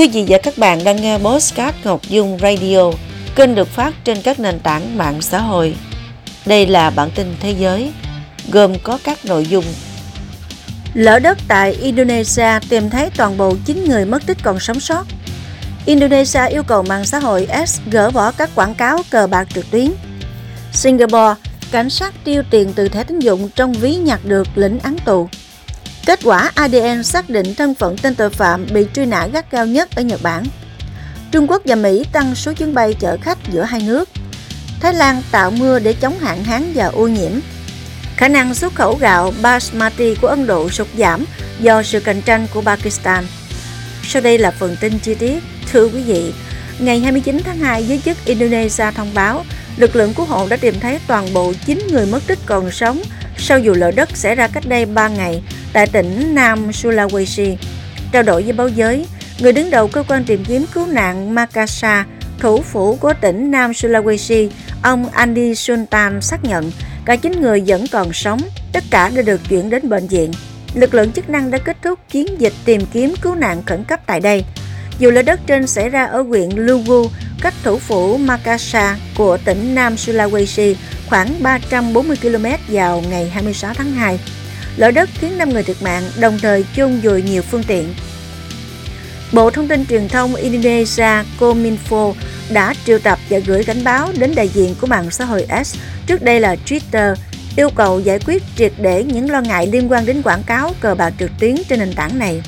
Quý vị và các bạn đang nghe Postcard Ngọc Dung Radio, kênh được phát trên các nền tảng mạng xã hội. Đây là bản tin thế giới, gồm có các nội dung Lỡ đất tại Indonesia tìm thấy toàn bộ 9 người mất tích còn sống sót. Indonesia yêu cầu mạng xã hội X gỡ bỏ các quảng cáo cờ bạc trực tuyến. Singapore, cảnh sát tiêu tiền từ thẻ tín dụng trong ví nhặt được lĩnh án tù. Kết quả ADN xác định thân phận tên tội phạm bị truy nã gắt cao nhất ở Nhật Bản. Trung Quốc và Mỹ tăng số chuyến bay chở khách giữa hai nước. Thái Lan tạo mưa để chống hạn hán và ô nhiễm. Khả năng xuất khẩu gạo basmati của Ấn Độ sụt giảm do sự cạnh tranh của Pakistan. Sau đây là phần tin chi tiết. Thưa quý vị, ngày 29 tháng 2, giới chức Indonesia thông báo lực lượng cứu hộ đã tìm thấy toàn bộ 9 người mất tích còn sống sau vụ lở đất xảy ra cách đây 3 ngày tại tỉnh Nam Sulawesi. Trao đổi với báo giới, người đứng đầu cơ quan tìm kiếm cứu nạn Makassar, thủ phủ của tỉnh Nam Sulawesi, ông Andy Sultan xác nhận cả 9 người vẫn còn sống, tất cả đã được chuyển đến bệnh viện. Lực lượng chức năng đã kết thúc chiến dịch tìm kiếm cứu nạn khẩn cấp tại đây. Dù lở đất trên xảy ra ở huyện Lugu, cách thủ phủ Makassar của tỉnh Nam Sulawesi khoảng 340 km vào ngày 26 tháng 2. Lở đất khiến 5 người thiệt mạng, đồng thời chôn vùi nhiều phương tiện. Bộ Thông tin Truyền thông Indonesia Kominfo đã triệu tập và gửi cảnh báo đến đại diện của mạng xã hội X, trước đây là Twitter, yêu cầu giải quyết triệt để những lo ngại liên quan đến quảng cáo cờ bạc trực tuyến trên nền tảng này.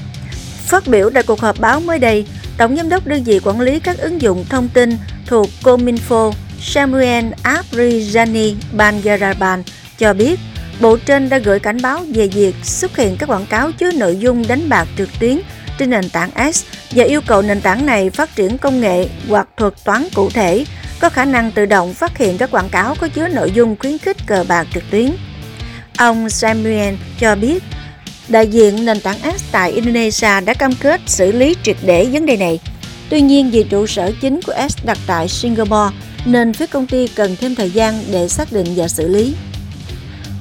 Phát biểu tại cuộc họp báo mới đây, Tổng giám đốc đơn vị quản lý các ứng dụng thông tin thuộc Kominfo Samuel Abrijani Bangaraban cho biết Bộ trên đã gửi cảnh báo về việc xuất hiện các quảng cáo chứa nội dung đánh bạc trực tuyến trên nền tảng S và yêu cầu nền tảng này phát triển công nghệ hoặc thuật toán cụ thể, có khả năng tự động phát hiện các quảng cáo có chứa nội dung khuyến khích cờ bạc trực tuyến. Ông Samuel cho biết, đại diện nền tảng S tại Indonesia đã cam kết xử lý triệt để vấn đề này. Tuy nhiên, vì trụ sở chính của S đặt tại Singapore, nên phía công ty cần thêm thời gian để xác định và xử lý.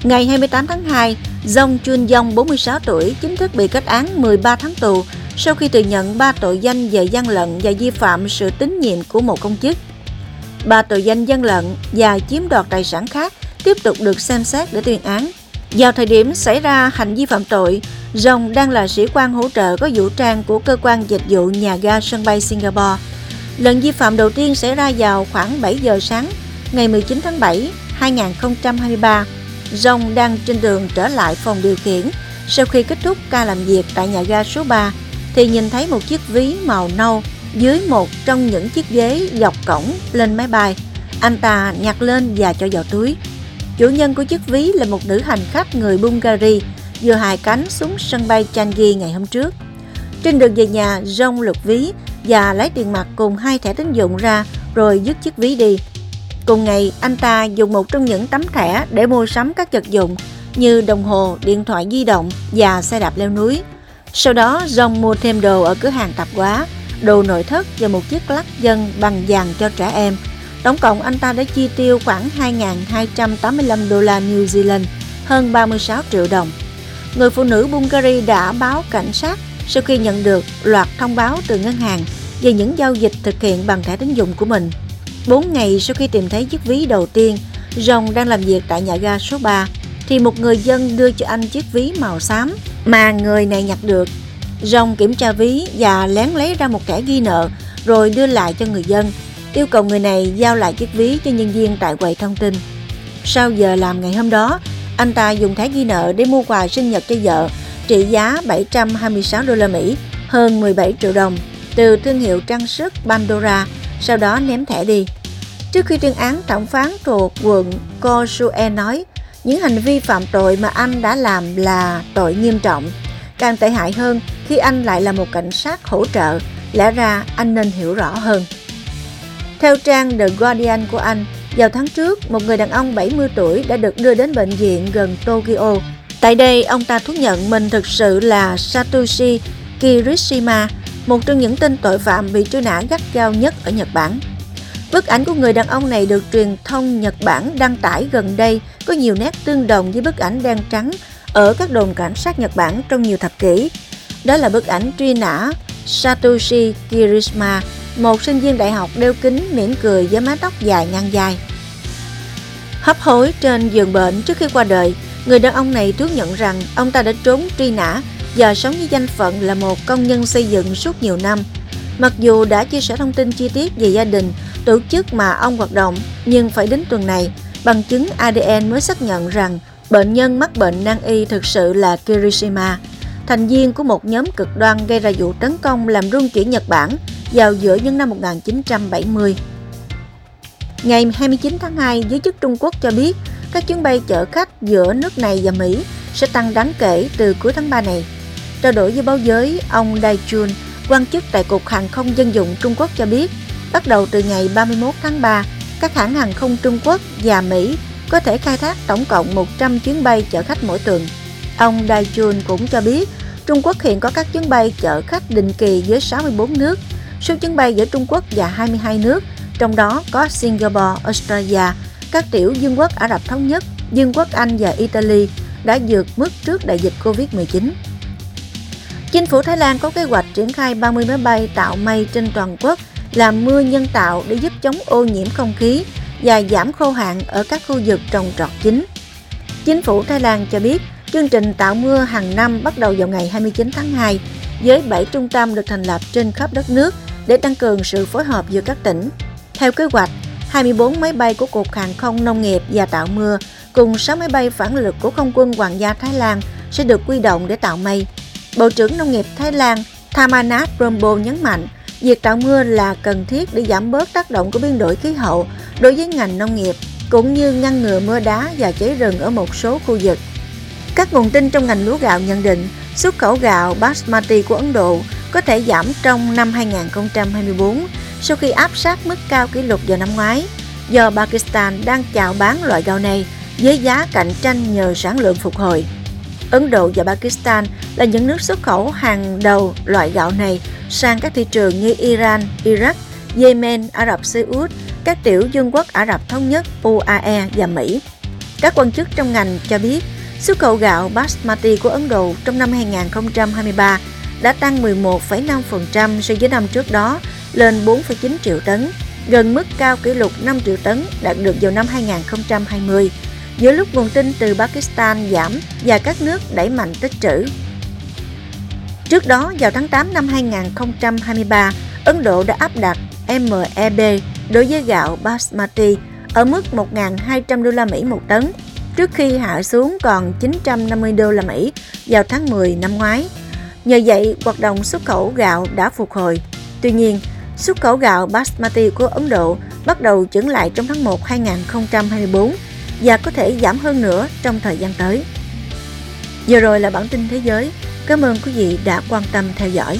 Ngày 28 tháng 2, Dông Chun Dông 46 tuổi chính thức bị kết án 13 tháng tù sau khi thừa nhận 3 tội danh về gian lận và vi phạm sự tín nhiệm của một công chức. Ba tội danh gian lận và chiếm đoạt tài sản khác tiếp tục được xem xét để tuyên án. Vào thời điểm xảy ra hành vi phạm tội, Dong đang là sĩ quan hỗ trợ có vũ trang của cơ quan dịch vụ nhà ga sân bay Singapore. Lần vi phạm đầu tiên xảy ra vào khoảng 7 giờ sáng ngày 19 tháng 7, 2023 Rồng đang trên đường trở lại phòng điều khiển sau khi kết thúc ca làm việc tại nhà ga số 3 thì nhìn thấy một chiếc ví màu nâu dưới một trong những chiếc ghế dọc cổng lên máy bay. Anh ta nhặt lên và cho vào túi. Chủ nhân của chiếc ví là một nữ hành khách người Bulgaria vừa hài cánh xuống sân bay Changi ngày hôm trước. Trên đường về nhà, Rong lục ví và lấy tiền mặt cùng hai thẻ tín dụng ra rồi dứt chiếc ví đi. Cùng ngày, anh ta dùng một trong những tấm thẻ để mua sắm các vật dụng như đồng hồ, điện thoại di động và xe đạp leo núi. Sau đó, John mua thêm đồ ở cửa hàng tạp hóa, đồ nội thất và một chiếc lắc dân bằng vàng cho trẻ em. Tổng cộng anh ta đã chi tiêu khoảng 2.285 đô la New Zealand, hơn 36 triệu đồng. Người phụ nữ Bulgaria đã báo cảnh sát sau khi nhận được loạt thông báo từ ngân hàng về những giao dịch thực hiện bằng thẻ tín dụng của mình. 4 ngày sau khi tìm thấy chiếc ví đầu tiên, Rồng đang làm việc tại nhà ga số 3, thì một người dân đưa cho anh chiếc ví màu xám mà người này nhặt được. Rồng kiểm tra ví và lén lấy ra một thẻ ghi nợ rồi đưa lại cho người dân, yêu cầu người này giao lại chiếc ví cho nhân viên tại quầy thông tin. Sau giờ làm ngày hôm đó, anh ta dùng thẻ ghi nợ để mua quà sinh nhật cho vợ trị giá 726 đô la Mỹ, hơn 17 triệu đồng từ thương hiệu trang sức Pandora sau đó ném thẻ đi. Trước khi tuyên án, trọng phán thuộc quận Kosue nói những hành vi phạm tội mà anh đã làm là tội nghiêm trọng. Càng tệ hại hơn khi anh lại là một cảnh sát hỗ trợ, lẽ ra anh nên hiểu rõ hơn. Theo trang The Guardian của Anh, vào tháng trước, một người đàn ông 70 tuổi đã được đưa đến bệnh viện gần Tokyo. Tại đây, ông ta thú nhận mình thực sự là Satoshi Kirishima, một trong những tên tội phạm bị truy nã gắt gao nhất ở Nhật Bản. Bức ảnh của người đàn ông này được truyền thông Nhật Bản đăng tải gần đây có nhiều nét tương đồng với bức ảnh đen trắng ở các đồn cảnh sát Nhật Bản trong nhiều thập kỷ. Đó là bức ảnh truy nã Satoshi Kirishima, một sinh viên đại học đeo kính mỉm cười với mái tóc dài ngang dài. Hấp hối trên giường bệnh trước khi qua đời, người đàn ông này thú nhận rằng ông ta đã trốn truy nã và sống với danh phận là một công nhân xây dựng suốt nhiều năm. Mặc dù đã chia sẻ thông tin chi tiết về gia đình, tổ chức mà ông hoạt động, nhưng phải đến tuần này, bằng chứng ADN mới xác nhận rằng bệnh nhân mắc bệnh nan y thực sự là Kirishima, thành viên của một nhóm cực đoan gây ra vụ tấn công làm rung chuyển Nhật Bản vào giữa những năm 1970. Ngày 29 tháng 2, giới chức Trung Quốc cho biết các chuyến bay chở khách giữa nước này và Mỹ sẽ tăng đáng kể từ cuối tháng 3 này. Trao đổi với báo giới, ông Dai Chun, quan chức tại Cục Hàng không Dân dụng Trung Quốc cho biết, bắt đầu từ ngày 31 tháng 3, các hãng hàng không Trung Quốc và Mỹ có thể khai thác tổng cộng 100 chuyến bay chở khách mỗi tuần. Ông Dai Chun cũng cho biết, Trung Quốc hiện có các chuyến bay chở khách định kỳ với 64 nước, số chuyến bay giữa Trung Quốc và 22 nước, trong đó có Singapore, Australia, các tiểu vương quốc Ả Rập Thống Nhất, vương quốc Anh và Italy đã vượt mức trước đại dịch Covid-19. Chính phủ Thái Lan có kế hoạch triển khai 30 máy bay tạo mây trên toàn quốc làm mưa nhân tạo để giúp chống ô nhiễm không khí và giảm khô hạn ở các khu vực trồng trọt chính. Chính phủ Thái Lan cho biết chương trình tạo mưa hàng năm bắt đầu vào ngày 29 tháng 2 với 7 trung tâm được thành lập trên khắp đất nước để tăng cường sự phối hợp giữa các tỉnh. Theo kế hoạch, 24 máy bay của Cục Hàng không Nông nghiệp và Tạo mưa cùng 6 máy bay phản lực của Không quân Hoàng gia Thái Lan sẽ được quy động để tạo mây. Bộ trưởng Nông nghiệp Thái Lan Thamana Rombo nhấn mạnh việc tạo mưa là cần thiết để giảm bớt tác động của biến đổi khí hậu đối với ngành nông nghiệp, cũng như ngăn ngừa mưa đá và cháy rừng ở một số khu vực. Các nguồn tin trong ngành lúa gạo nhận định xuất khẩu gạo Basmati của Ấn Độ có thể giảm trong năm 2024 sau khi áp sát mức cao kỷ lục vào năm ngoái, do Pakistan đang chào bán loại gạo này với giá cạnh tranh nhờ sản lượng phục hồi. Ấn Độ và Pakistan là những nước xuất khẩu hàng đầu loại gạo này sang các thị trường như Iran, Iraq, Yemen, Ả Rập Xê Út, các tiểu vương quốc Ả Rập Thống Nhất, UAE và Mỹ. Các quan chức trong ngành cho biết xuất khẩu gạo Basmati của Ấn Độ trong năm 2023 đã tăng 11,5% so với năm trước đó lên 4,9 triệu tấn, gần mức cao kỷ lục 5 triệu tấn đạt được vào năm 2020, giữa lúc nguồn tin từ Pakistan giảm và các nước đẩy mạnh tích trữ. Trước đó, vào tháng 8 năm 2023, Ấn Độ đã áp đặt MEB đối với gạo Basmati ở mức 1.200 đô la Mỹ một tấn, trước khi hạ xuống còn 950 đô la Mỹ vào tháng 10 năm ngoái. Nhờ vậy, hoạt động xuất khẩu gạo đã phục hồi. Tuy nhiên, xuất khẩu gạo Basmati của Ấn Độ bắt đầu chững lại trong tháng 1 2024 và có thể giảm hơn nữa trong thời gian tới. Vừa rồi là bản tin thế giới. Cảm ơn quý vị đã quan tâm theo dõi.